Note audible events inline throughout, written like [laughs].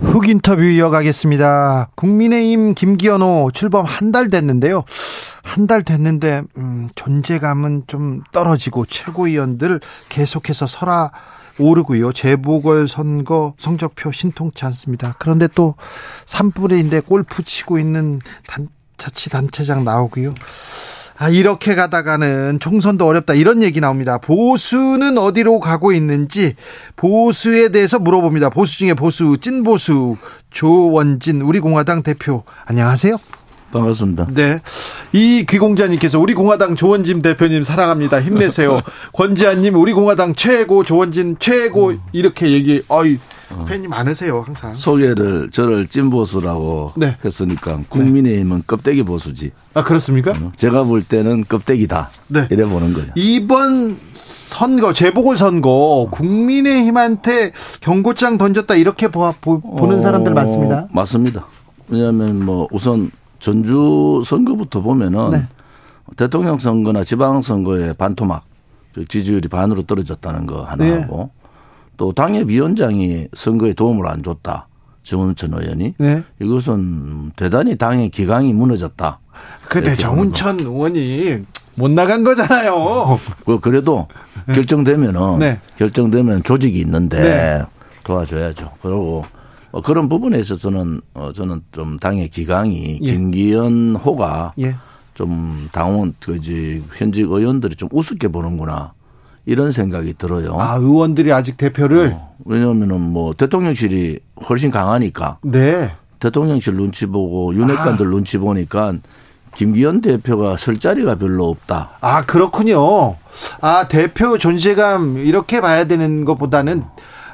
훅 인터뷰 이어가겠습니다. 국민의힘 김기현호 출범 한 달 됐는데요. 한 달 됐는데 음, 존재감은 좀 떨어지고 최고위원들 계속해서 설아 오르고요. 재보궐 선거 성적표 신통치 않습니다. 그런데 또 산불인데 골프 치고 있는 단, 자치단체장 나오고요. 아, 이렇게 가다가는 총선도 어렵다. 이런 얘기 나옵니다. 보수는 어디로 가고 있는지 보수에 대해서 물어봅니다. 보수 중에 보수, 찐 보수, 조원진, 우리공화당 대표. 안녕하세요. 반갑습니다. 네. 이 귀공자님께서 우리 공화당 조원진 대표님 사랑합니다. 힘내세요. [laughs] 권지한님 우리 공화당 최고 조원진 최고 이렇게 얘기. 어이 팬이 많으세요 항상. 소개를 저를 찐보수라고 네. 했으니까 국민의힘은 껍데기 보수지. 아 그렇습니까? 제가 볼 때는 껍데기다. 네. 이래 보는 거죠. 이번 선거 재보궐 선거 국민의힘한테 경고장 던졌다 이렇게 보, 는 사람들 어, 많습니다. 맞습니다. 왜냐하면 뭐 우선 전주 선거부터 보면은 네. 대통령 선거나 지방 선거의 반토막 그 지지율이 반으로 떨어졌다는 거 하나 네. 하고 또 당협위원장이 선거에 도움을 안 줬다. 정운천 의원이 네. 이것은 대단히 당의 기강이 무너졌다. 근데 이렇게 정운천 의원이 못 나간 거잖아요. 그 그래도 결정되면은 네. 결정되면 조직이 있는데 네. 도와줘야죠. 그리고 어, 그런 부분에 있어서는 어, 저는 좀 당의 기강이 예. 김기현 호가 예. 좀 당원 그지 현직 의원들이 좀 우습게 보는구나 이런 생각이 들어요. 아 의원들이 아직 대표를 어, 왜냐하면은 뭐 대통령실이 훨씬 강하니까 네. 대통령실 눈치 보고 윤핵관들 눈치 보니까 김기현 대표가 설 자리가 별로 없다. 아, 그렇군요. 아, 대표 존재감 이렇게 봐야 되는 것보다는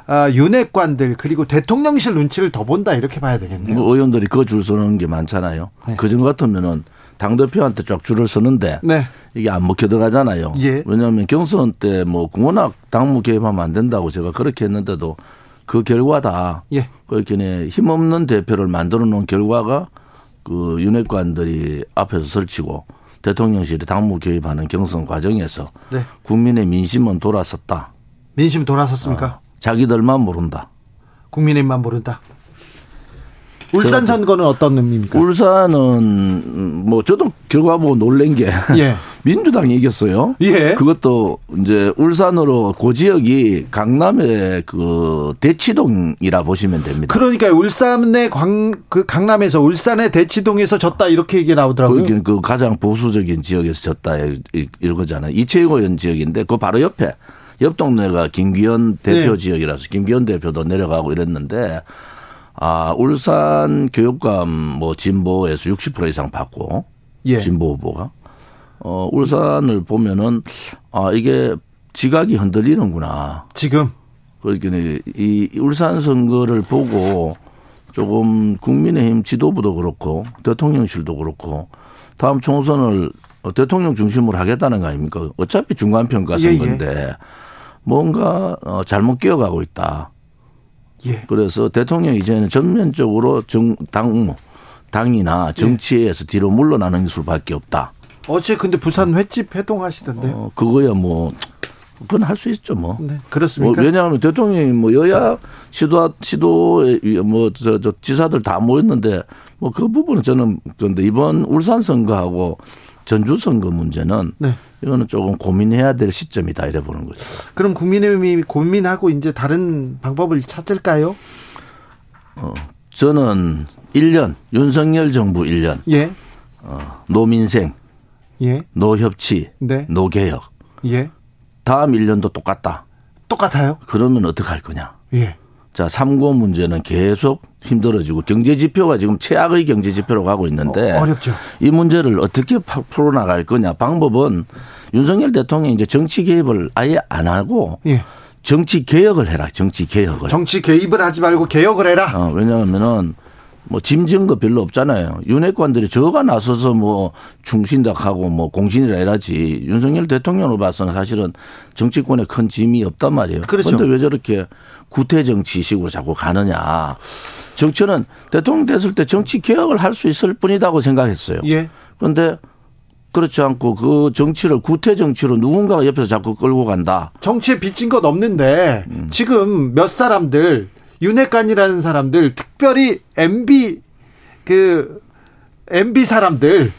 아, 윤핵관들 그리고 대통령실 눈치를 더 본다 이렇게 봐야 되겠네요. 뭐 의원들이 그 줄 서는 게 많잖아요. 네. 그전 같으면은 당대표한테 쫙 줄을 서는데 네. 이게 안 먹혀 들어가잖아요. 예. 왜냐하면 경선 때뭐 워낙 당무 개입하면 안 된다고 제가 그렇게 했는데도 그 결과다. 예. 그렇게 힘없는 대표를 만들어 놓은 결과가 그 윤핵관들이 앞에서 설치고 대통령실이 당무 개입하는 경선 과정에서 네. 국민의 민심은 돌아섰다. 민심 돌아섰습니까? 자기들만 모른다. 국민의힘만 모른다. 울산 선거는 어떤 의미입니까? 울산은 뭐 저도 결과 보고 놀란 게 [laughs] 예. [laughs] 민주당이 이겼어요. 예. 그것도 이제 울산으로 그 지역이 강남의 그 대치동이라 보시면 됩니다. 그러니까 울산의 광, 그 강남에서 울산의 대치동에서 졌다 이렇게 얘기 나오더라고요. 그, 그 가장 보수적인 지역에서 졌다 이- 이런 거잖아요. 이채익 의원 지역인데 그 바로 옆에 옆 동네가 김기현 대표 네. 지역이라서 김기현 대표도 내려가고 이랬는데 아 울산 교육감 뭐 진보에서 60% 이상 받고 예. 진보 후보가 어 울산을 보면은 아 이게 지각이 흔들리는구나. 지금 그러니까 이 울산 선거를 보고 조금 국민의힘 지도부도 그렇고 대통령실도 그렇고 다음 총선을 대통령 중심으로 하겠다는 거 아닙니까? 어차피 중간 평가 예, 예. 선거인데 뭔가 어, 잘못 끼어가고 있다. 예. 그래서 대통령 이제는 전면적으로 정 당무 당이나 정치에서 뒤로 물러나는 수밖에 없다. 어제 근데 부산 횟집 회동하시던데요. 어, 그거야 뭐 그건 할 수 있죠 뭐. 네. 뭐 그렇습니까? 왜냐하면 대통령이 뭐 여야 시도 시도에 뭐저 저 지사들 다 모였는데 뭐 그 부분은 저는 그런데 이번 울산 선거하고 전주 선거 문제는 네. 이거는 조금 고민해야 될 시점이다 이래 보는 거죠. 그럼 국민의힘이 고민하고 이제 다른 방법을 찾을까요? 저는 1년 윤석열 정부 1년 예. 어, 노민생, 예. 노협치, 네. 노개혁 예. 다음 1년도 똑같다. 똑같아요? 그러면 어떻게 할 거냐? 예. 자, 삼고 문제는 계속 힘들어지고 경제 지표가 지금 최악의 경제 지표로 가고 있는데 어, 어렵죠. 이 문제를 어떻게 파- 풀어 나갈 거냐 방법은 윤석열 대통령이 이제 정치 개입을 아예 안 하고 예. 정치 개혁을 해라 정치 개혁을 정치 개입을 하지 말고 개혁을 해라. 어, 왜냐하면은 뭐 짐진 거 별로 없잖아요. 윤핵관들이 저가 나서서 뭐 중신닥하고 뭐 공신이라 해야지 윤석열 대통령으로 봐서는 사실은 정치권에 큰 짐이 없단 말이에요. 그렇죠. 그런데 왜 저렇게 구태 정치식으로 자꾸 가느냐. 정치는 대통령 됐을 때 정치 개혁을 할 수 있을 뿐이라고 생각했어요. 예. 그런데 그렇지 않고 그 정치를 구태 정치로 누군가가 옆에서 자꾸 끌고 간다. 정치에 빚진 것 없는데 음. 지금 몇 사람들 윤핵관이라는 사람들 특별히 MB 그 MB 사람들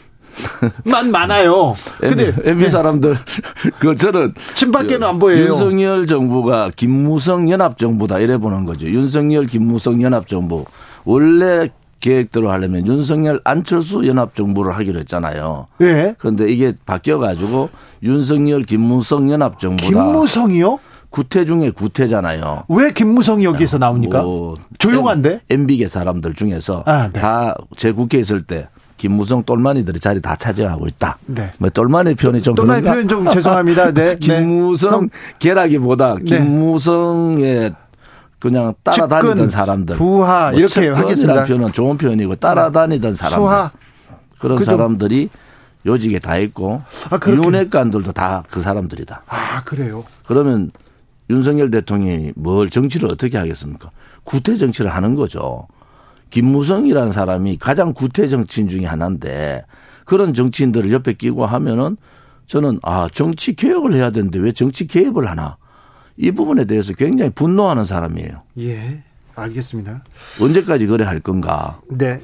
만 많아요. 근데 MB 사람들 [laughs] 그 저는 친박계는 안 보여요. 윤석열 정부가 김무성 연합 정부다 이래 보는 거죠. 윤석열 김무성 연합 정부 원래 계획대로 하려면 윤석열 안철수 연합 정부를 하기로 했잖아요. 예. 그런데 이게 바뀌어 가지고 윤석열 김무성 연합 정부다. 김무성이요? 구태 중에 구태잖아요. 왜 김무성이 여기서 나옵니까? 뭐 조용한데? MB계 사람들 중에서 아, 네. 다제 국회에 있을 때 김무성 똘마니들이 자리 다 차지하고 있다. 네. 뭐 똘마니 표현이 좀 또나의 그런가? 표현 좀 죄송합니다. 네. [laughs] 네. 김무성 계라기보다 네. 김무성의 그냥 따라다니던 측근, 사람들 부하 뭐 이렇게 하겠습니다. 표현은 좋은 표현이고 따라다니던 사람들 수하. 그런 그 좀- 사람들이 요직에 다 있고 아, 윤핵관들도 다 그 사람들이다. 아, 그래요. 그러면 윤석열 대통령이 뭘 정치를 어떻게 하겠습니까? 구태 정치를 하는 거죠. 김무성이라는 사람이 가장 구태 정치인 중에 하나인데 그런 정치인들을 옆에 끼고 하면은 저는 아 정치 개혁을 해야 되는데 왜 정치 개입을 하나 이 부분에 대해서 굉장히 분노하는 사람이에요. 예. 알겠습니다. 언제까지 그래 할 건가? 네.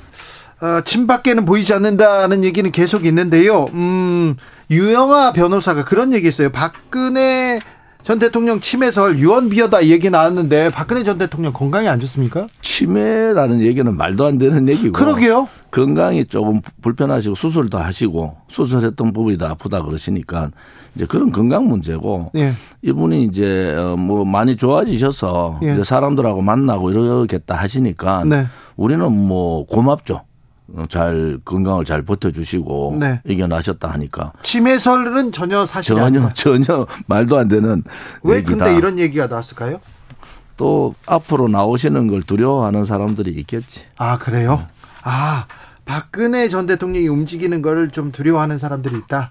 어, 친박계는 보이지 않는다는 얘기는 계속 있는데요. 음, 유영아 변호사가 그런 얘기 했어요. 박근혜 전 대통령 치매설 유언비어다 이 얘기 나왔는데 박근혜 전 대통령 건강이 안 좋습니까? 치매라는 얘기는 말도 안 되는 얘기고. 그러게요. 건강이 조금 불편하시고 수술도 하시고 수술했던 부분이 다 아프다 그러시니까 이제 그런 건강 문제고 예. 이분이 이제 어, 뭐 많이 좋아지셔서 예. 이제 사람들하고 만나고 이러겠다 하시니까 네. 우리는 뭐 고맙죠. 어, 잘 건강을 잘 버텨주시고 네. 이겨나셨다 하니까 치매설은 전혀 사실이 전혀 아니다. [laughs] 전혀 말도 안 되는 왜 얘기다. 근데 이런 얘기가 나왔을까요? 또 앞으로 나오시는 걸 두려워하는 사람들이 있겠지. 아 그래요? 아 박근혜 전 대통령이 움직이는 걸 좀 두려워하는 사람들이 있다.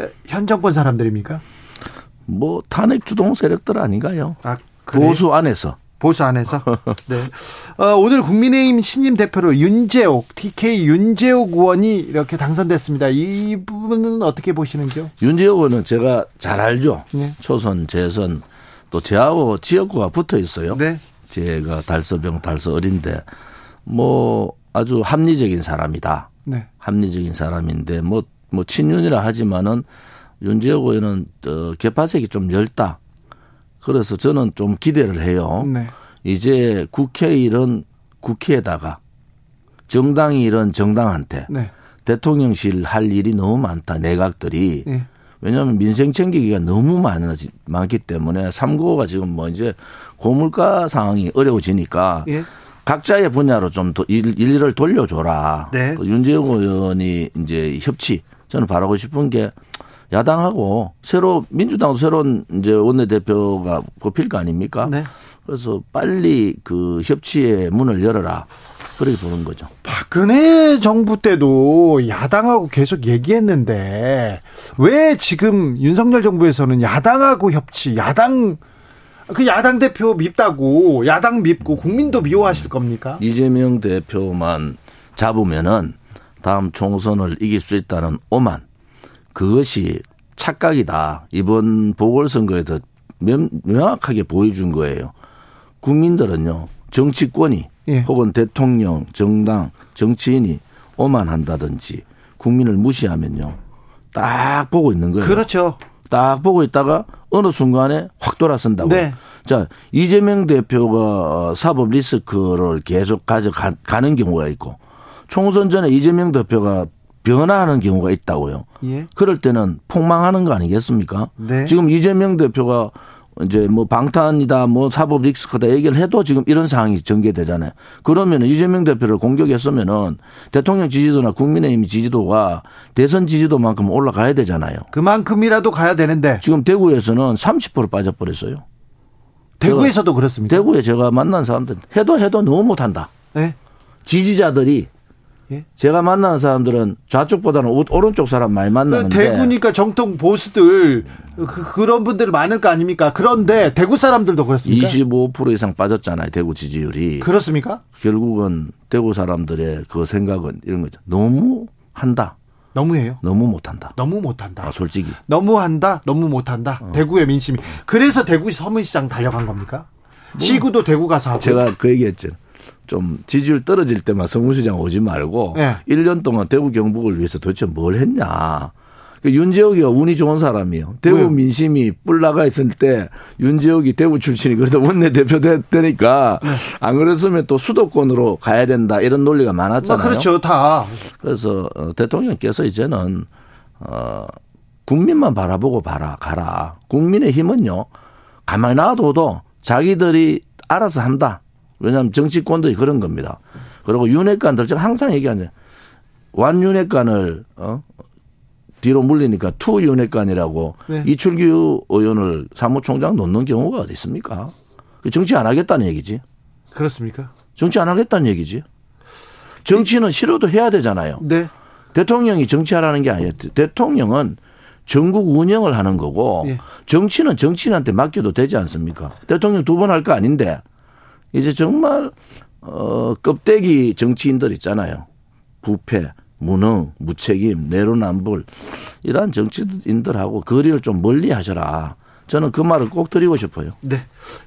에, 현 정권 사람들입니까? 뭐 탄핵 주동 세력들 아닌가요? 아 그래요? 보수 안에서. 보수 안에서. 네. 어, 오늘 국민의힘 신임 대표로 윤재옥, TK 윤재옥 의원이 이렇게 당선됐습니다. 이 부분은 어떻게 보시는지요? 윤지혁 의원은 제가 잘 알죠. 네. 초선, 재선 또 저하고 지역구가 붙어 있어요. 네. 제가 달서병, 달서 어린데 뭐 아주 합리적인 사람이다. 네. 합리적인 사람인데 뭐, 뭐 친윤이라 하지만은 윤지혁 의원은 어, 개파색이 좀 넓다. 그래서 저는 좀 기대를 해요. 네. 이제 국회 일은 국회에다가 정당이 일은 정당한테 네. 대통령실 할 일이 너무 많다 내각들이 네. 왜냐하면 민생 챙기기가 너무 많아지, 많기 때문에 삼고가 지금 뭐 이제 고물가 상황이 어려워지니까 예. 각자의 분야로 좀더 일, 일을 돌려줘라. 네. 그 윤재욱 의원이 이제 협치 저는 바라고 싶은 게 야당하고 새로 민주당도 새로운 이제 원내대표가 뽑힐 거 아닙니까? 네. 그래서 빨리 그 협치의 문을 열어라. 그렇게 보는 거죠. 박근혜 정부 때도 야당하고 계속 얘기했는데 왜 지금 윤석열 정부에서는 야당하고 협치, 야당 그 야당 대표 밉다고 야당 밉고 국민도 미워하실 겁니까? 이재명 대표만 잡으면은 다음 총선을 이길 수 있다는 오만 그것이 착각이다. 이번 보궐선거에서 명, 명확하게 보여준 거예요. 국민들은요 정치권이 예. 혹은 대통령, 정당, 정치인이 오만한다든지 국민을 무시하면요 딱 보고 있는 거예요. 그렇죠. 딱 보고 있다가 어느 순간에 확 돌아선다고. 네. 자, 이재명 대표가 사법 리스크를 계속 가져가는 경우가 있고 총선 전에 이재명 대표가 변화하는 경우가 있다고요. 예. 그럴 때는 폭망하는 거 아니겠습니까? 네. 지금 이재명 대표가 이제 뭐 방탄이다 뭐 사법 리스크다 얘기를 해도 지금 이런 상황이 전개되잖아요. 그러면 이재명 대표를 공격했으면은 대통령 지지도나 국민의힘 지지도가 대선 지지도만큼 올라가야 되잖아요. 그만큼이라도 가야 되는데 지금 대구에서는 30% 빠져버렸어요. 대구에서도 그렇습니다. 대구에 제가 만난 사람들 해도 해도 너무 못한다. 네. 지지자들이 예? 제가 만나는 사람들은 좌측보다는 오른쪽 사람 많이 만나는데 대구니까 정통 보수들 그, 런 분들 많을 거 아닙니까? 그런데 대구 사람들도 그렇습니까? 25% 이상 빠졌잖아요. 대구 지지율이. 그렇습니까? 결국은 대구 사람들의 그 생각은 이런 거죠. 너무 한다. 너무해요. 너무 못한다. 너무 못한다. 아, 솔직히. 너무 한다. 너무 못한다. 어. 대구의 민심이. 그래서 대구 서문시장 달려간 겁니까? 뭐, 시구도 대구 가서 하고. 제가 그 얘기했죠. 좀 지지율 떨어질 때만 서문시장 오지 말고 네. 1년 동안 대구 경북을 위해서 도대체 뭘 했냐. 그 윤재옥이가 운이 좋은 사람이에요. 대구 왜요? 민심이 뿔 나가 있을 때 윤재옥이 대구 출신이 그래도 원내대표 되니까 네. 안 그랬으면 또 수도권으로 가야 된다 이런 논리가 많았잖아요. 아, 그렇죠. 다. 그래서 어, 대통령께서 이제는 어 국민만 바라보고 봐라 가라. 국민의 힘은요. 가만히 놔둬도 자기들이 알아서 한다. 왜냐하면 정치권들이 그런 겁니다. 그리고 윤핵관들 제가 항상 얘기하는 완윤핵관을 어 뒤로 물리니까 투윤핵관이라고 네. 이출규 의원을 사무총장 놓는 경우가 어디 있습니까? 그 정치 안 하겠다는 얘기지. 그렇습니까? 정치 안 하겠다는 얘기지. 정치는 싫어도 해야 되잖아요. 네. 대통령이 정치하라는 게 아니에요. 대통령은 전국 운영을 하는 거고 예. 정치는 정치인한테 맡겨도 되지 않습니까? 대통령 두 번 할 거 아닌데 이제 정말 어 껍데기 정치인들 있잖아요. 부패, 무능, 무책임, 내로남불 이러한 정치인들하고 거리를 좀 멀리 하셔라. 저는 그 말을 꼭 드리고 싶어요. 네.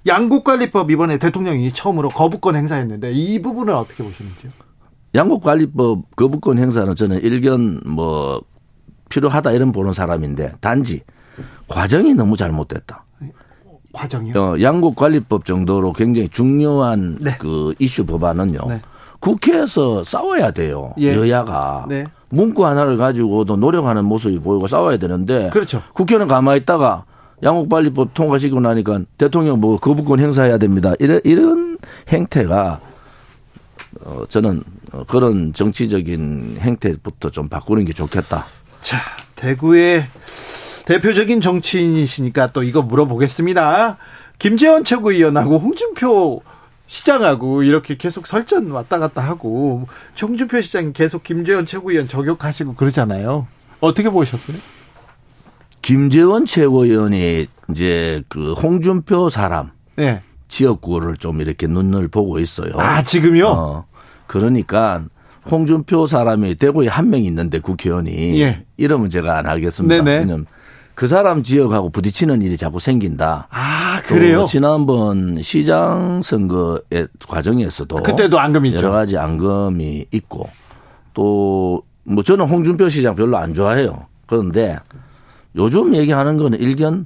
양국관리법 이번에 대통령이 처음으로 거부권 행사했는데 이 부분은 어떻게 보시는지요? 양국관리법 거부권 행사는 저는 일견 뭐 필요하다 이런 보는 사람인데 단지 과정이 너무 잘못됐다. 과정이요? 어, 양국관리법 정도로 굉장히 중요한 네. 그 이슈 법안은요. 네. 국회에서 싸워야 돼요. 예. 여야가. 네. 문구 하나를 가지고도 노력하는 모습이 보이고 싸워야 되는데. 그렇죠. 국회는 가만히 있다가 양국관리법 통과시키고 나니까 대통령 뭐 거부권 행사해야 됩니다. 이런, 이런 행태가 어, 저는 그런 정치적인 행태부터 좀 바꾸는 게 좋겠다. 자, 대구의 대표적인 정치인이시니까 또 이거 물어보겠습니다. 김재원 최고위원하고 홍준표 시장하고 이렇게 계속 설전 왔다 갔다 하고 정준표 시장이 계속 김재원 최고위원 저격하시고 그러잖아요. 어떻게 보셨어요? 김재원 최고위원이 이제 그 홍준표 사람 네. 지역구를 좀 이렇게 눈을 보고 있어요. 아 지금요? 어, 그러니까 홍준표 사람이 대구에 한 명 있는데 국회의원이 예. 이름은 제가 안 알겠습니다. 네네. 왜냐면 그 사람 지역하고 부딪히는 일이 자꾸 생긴다. 아, 그래요? 지난번 시장 선거의 과정에서도 그때도 있죠. 여러 가지 앙금이 있고 또 뭐 저는 홍준표 시장 별로 안 좋아해요. 그런데 요즘 얘기하는 거는 일견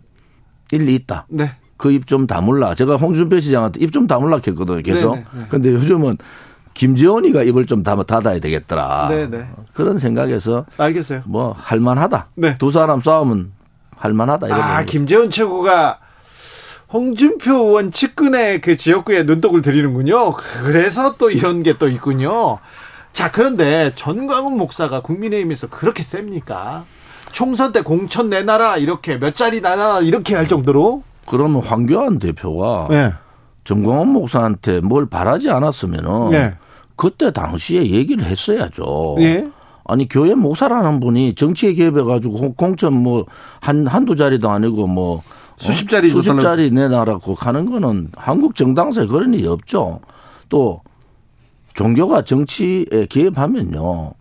일리 있다. 네. 그 입 좀 다물라. 제가 홍준표 시장한테 입 좀 다물라 했거든요. 계속. 네네. 네. 근데 요즘은 김재원이가 입을 좀 닫아야 되겠더라. 네네. 그런 생각에서 알겠어요. 뭐 할만하다. 네. 두 사람 싸우면 할만하다. 이런 아, 김재원 최고가 홍준표 의원 측근의 그 지역구에 눈독을 들이는군요. 그래서 또 이런 게 또 있군요. 자, 그런데 전광훈 목사가 국민의힘에서 그렇게 셉니까? 총선 때 공천 내놔라, 이렇게 몇 자리 내놔라, 이렇게 할 정도로? 그러면 황교안 대표가 네. 전광훈 목사한테 뭘 바라지 않았으면은 네. 그때 당시에 얘기를 했어야죠. 네. 아니 교회 목사라는 분이 정치에 개입해가지고 공천 뭐 한 한두 자리도 아니고 뭐 어? 수십 자리 수십 자리 내놔라고 가는 거는 한국 정당사에 그런 일이 없죠. 또 종교가 정치에 개입하면요.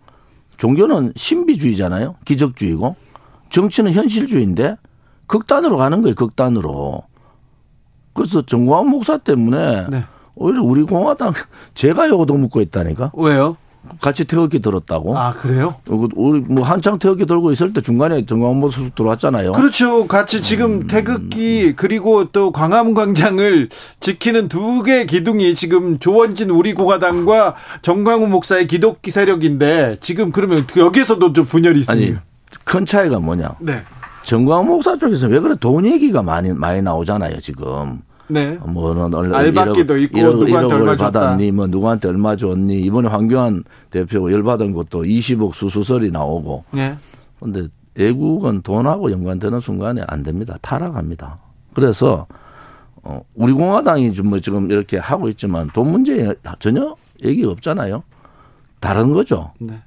종교는 신비주의잖아요. 기적주의고 정치는 현실주의인데 극단으로 가는 거예요. 극단으로. 그래서 정광훈 목사 때문에 네. 오히려 우리 공화당 [laughs] 제가 요거도 묻고 있다니까. 왜요? 같이 태극기 들었다고. 아 그래요? 우리 뭐 한창 태극기 들고 있을 때 중간에 정광훈 선수 들어왔잖아요. 그렇죠. 같이 지금 음. 태극기 그리고 또 광화문 광장을 지키는 두 개 기둥이 지금 조원진 우리공화당과 정광훈 목사의 기독기 세력인데 지금 그러면 여기서도 좀 분열이 있습니 아니 큰 차이가 뭐냐? 네. 정광훈 목사 쪽에서 왜 그래 돈 얘기가 많이 많이 나오잖아요 지금. 네. 뭐는 알바끼도 있고 1억, 누구한테 얼마 받았니? 뭐 누구한테 얼마 줬니? 이번에 황교안 대표 열 받은 것도 20억 수수설이 나오고. 네. 근데 애국은 돈하고 연관되는 순간에 안 됩니다. 타락합니다. 그래서 어 우리 공화당이 좀뭐 지금 이렇게 하고 있지만 돈 문제 전혀 얘기 없잖아요. 다른 거죠. 네.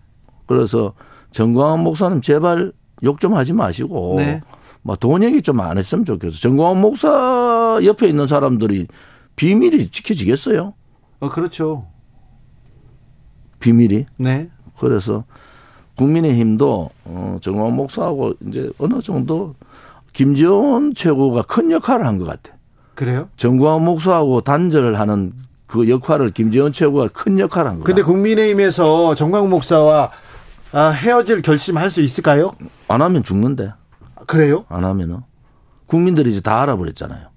그래서 정광훈 목사님 제발 욕 좀 하지 마시고 네. 뭐돈 얘기 좀 안 했으면 좋겠어. 정광훈 목사 옆에 있는 사람들이 비밀이 지켜지겠어요? 어, 그렇죠. 비밀이. 네. 그래서 국민의힘도 어, 정광훈 목사하고 이제 어느 정도 김지원 최고가 큰 역할을 한 것 같아. 그래요? 정광훈 목사하고 단절을 하는 그 역할을 김지원 최고가 큰 역할을 한 거야. 근데 국민의힘에서 정광훈 목사와 아, 헤어질 결심할 수 있을까요? 안 하면 죽는데. 그래요? 안 하면은 국민들이 이제 다 알아버렸잖아요.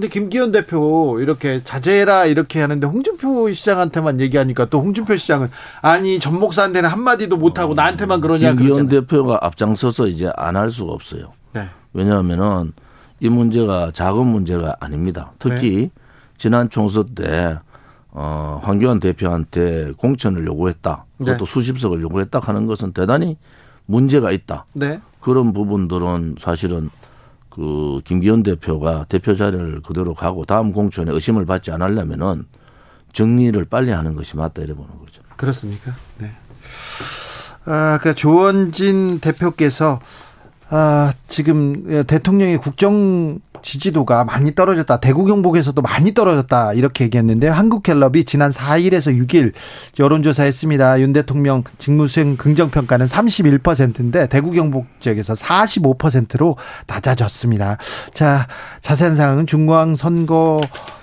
근데 김기현 대표 이렇게 자제해라 이렇게 하는데 홍준표 시장한테만 얘기하니까 또 홍준표 시장은 아니 전 목사한테는 한마디도 못하고 나한테만 그러냐 김기현 그러잖아요. 대표가 앞장서서 이제 안 할 수가 없어요. 네. 왜냐하면은 이 문제가 작은 문제가 아닙니다. 특히 네. 지난 총선 때 어, 황교안 대표한테 공천을 요구했다. 그것도 네. 수십석을 요구했다 하는 것은 대단히 문제가 있다. 네. 그런 부분들은 사실은 그 김기현 대표가 대표 자리를 그대로 가고 다음 공천에 의심을 받지 않으려면은 정리를 빨리 하는 것이 맞다 이래 보는 거죠. 그렇습니까? 네. 아, 그 조원진 대표께서 아, 지금 대통령의 국정 지지도가 많이 떨어졌다. 대구 경북에서도 많이 떨어졌다. 이렇게 얘기했는데 한국갤럽이 지난 4일에서 6일 여론조사했습니다. 윤 대통령 직무수행 긍정평가는 31%인데 대구 경북 지역에서 45%로 낮아졌습니다. 자, 자세한 사항은 중앙선거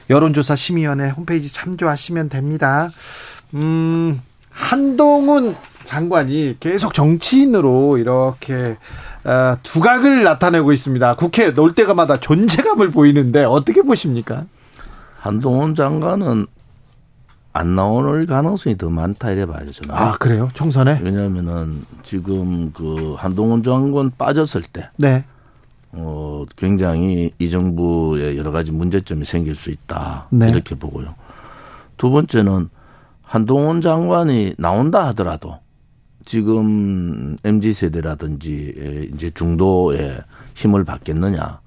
여론조사 심의위원회 홈페이지 참조하시면 됩니다. 음, 한동훈 장관이 계속 정치인으로 이렇게 어, 두각을 나타내고 있습니다. 국회 놀 때마다 존재감을 보이는데 어떻게 보십니까? 한동훈 장관은 안 나오는 가능성이 더 많다 이래 봐요 저는. 아 그래요? 총선에? 왜냐하면은 지금 그 한동훈 장관 빠졌을 때 네. 어, 굉장히 이 정부에 여러 가지 문제점이 생길 수 있다. 네. 이렇게 보고요. 두 번째는 한동훈 장관이 나온다 하더라도 지금 MZ 세대라든지 이제 중도에 힘을 받겠느냐.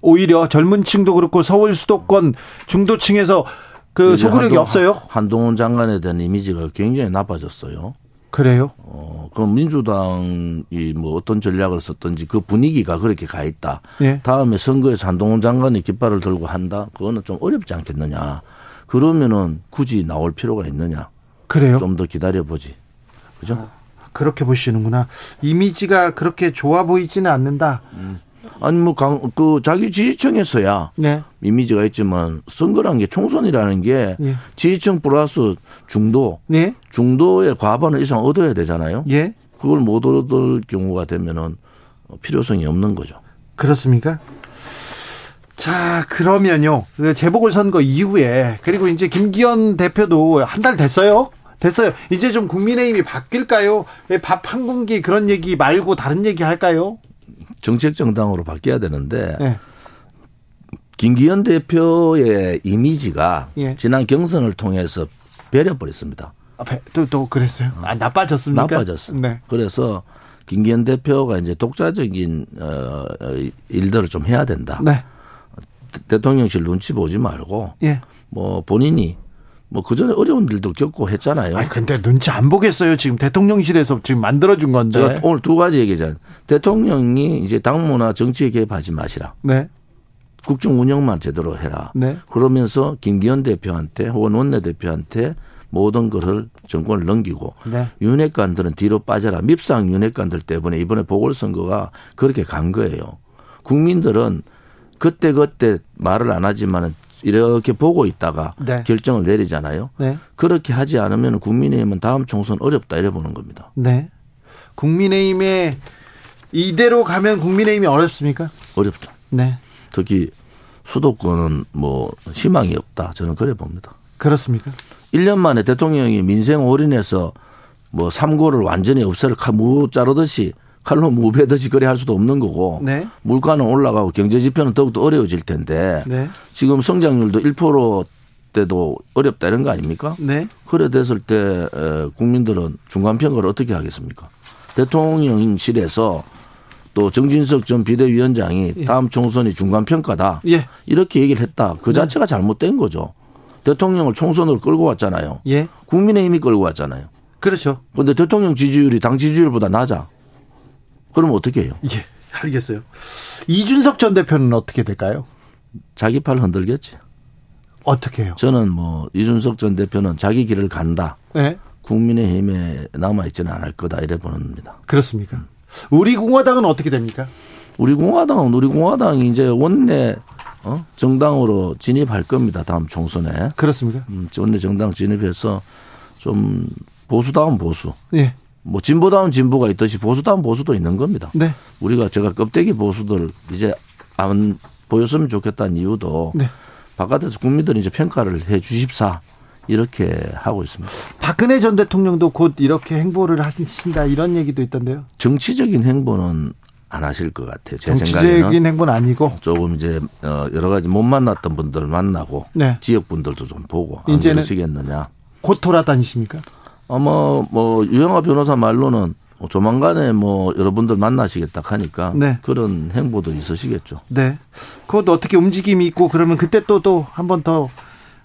오히려 젊은층도 그렇고 서울 수도권 중도층에서 그 소구력이 한동- 없어요? 한동훈 장관에 대한 이미지가 굉장히 나빠졌어요. 그래요? 어, 그럼 민주당이 뭐 어떤 전략을 썼든지 그 분위기가 그렇게 가 있다. 예. 다음에 선거에서 한동훈 장관이 깃발을 들고 한다? 그거는 좀 어렵지 않겠느냐. 그러면은 굳이 나올 필요가 있느냐. 그래요? 좀 더 기다려보지. 그죠? 그렇게 보시는구나. 이미지가 그렇게 좋아 보이지는 않는다. 아니, 뭐, 강, 그, 자기 지지층에서야 네. 이미지가 있지만 선거란 게 총선이라는 게 예. 지지층 플러스 중도, 네. 중도의 과반을 이상 얻어야 되잖아요. 예. 그걸 못 얻을 경우가 되면은 필요성이 없는 거죠. 그렇습니까? 자, 그러면요. 그 재보궐 선거 이후에 그리고 이제 김기현 대표도 한 달 됐어요. 됐어요. 이제 좀 국민의힘이 바뀔까요? 밥한 공기 그런 얘기 말고 다른 얘기 할까요? 정책 정당으로 바뀌어야 되는데 예. 김기현 대표의 이미지가 예. 지난 경선을 통해서 배려버렸습니다. 아, 배- 또, 또 그랬어요? 아, 나빠졌습니까? 나빠졌어. 네. 그래서 김기현 대표가 이제 독자적인 어, 어, 일들을 좀 해야 된다. 네. 대통령실 눈치 보지 말고 예. 뭐 본인이 뭐 그전에 어려운 일도 겪고 했잖아요. 아 근데 눈치 안 보겠어요. 지금 대통령실에서 지금 만들어준 건데. 제가 오늘 두 가지 얘기잖아요. 대통령이 이제 당무나 정치에 개입하지 마시라. 네. 국정 운영만 제대로 해라. 네. 그러면서 김기현 대표한테 혹은 원내대표한테 모든 것을 정권을 넘기고 네. 윤핵관들은 뒤로 빠져라. 밉상 윤핵관들 때문에 이번에 보궐선거가 그렇게 간 거예요. 국민들은 그때 그때 말을 안 하지만은 이렇게 보고 있다가 네. 결정을 내리잖아요. 네. 그렇게 하지 않으면 국민의힘은 다음 총선 어렵다 이래 보는 겁니다. 네. 국민의힘에 이대로 가면 국민의힘이 어렵습니까? 어렵죠. 네. 특히 수도권은 뭐 희망이 없다. 저는 그래 봅니다. 그렇습니까? 1년 만에 대통령이 민생 올인해서 뭐 삼고를 완전히 없애를 칼무 자르듯이 칼로 무베듯이 그래 할 수도 없는 거고 네. 물가는 올라가고 경제 지표는 더욱더 어려워질 텐데 네. 지금 성장률도 1%대도 어렵다 이런 거 아닙니까? 네. 그래 됐을 때 에, 국민들은 중간 평가를 어떻게 하겠습니까? 대통령실에서 또 정진석 전 비대위원장이 다음 총선이 중간 평가다. 예. 이렇게 얘기를 했다. 그 자체가 잘못된 거죠. 대통령을 총선으로 끌고 왔잖아요. 예. 국민의힘이 끌고 왔잖아요. 그렇죠. 근데 대통령 지지율이 당 지지율보다 낮아. 그러면 어떻게 해요? 예, 알겠어요. 이준석 전 대표는 어떻게 될까요? 자기 팔 흔들겠지. 어떻게 해요? 저는 뭐 이준석 전 대표는 자기 길을 간다. 네. 국민의힘에 남아있지는 않을 거다 이래 보는겁니다 그렇습니까? 우리 공화당은 어떻게 됩니까? 우리 공화당은 우리 공화당이 이제 원내 어? 정당으로 진입할 겁니다. 다음 총선에. 그렇습니까? 음, 원내 정당 진입해서 좀 보수다운 보수. 예. 뭐 진보다운 진보가 있듯이 보수다운 보수도 있는 겁니다. 네. 우리가 제가 껍데기 보수들 이제 안 보였으면 좋겠다는 이유도 네. 바깥에서 국민들이 이제 평가를 해 주십사 이렇게 하고 있습니다. 박근혜 전 대통령도 곧 이렇게 행보를 하신다 이런 얘기도 있던데요. 정치적인 행보는 안 하실 것 같아요. 제 정치적인 생각에는 행보는 아니고 조금 이제 어, 여러 가지 못 만났던 분들 만나고 네. 지역 분들도 좀 보고 안 이제는 그러시겠느냐. 곧 돌아다니십니까? 아마 뭐 유영아 변호사 말로는 뭐 조만간에 뭐 여러분들 만나시겠다 하니까 네. 그런 행보도 있으시겠죠. 네. 곧 어떻게 움직임이 있고 그러면 그때 또 또 한 번 더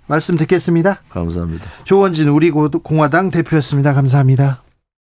말씀 듣겠습니다. 감사합니다. 조원진 우리 공화당 대표였습니다. 감사합니다.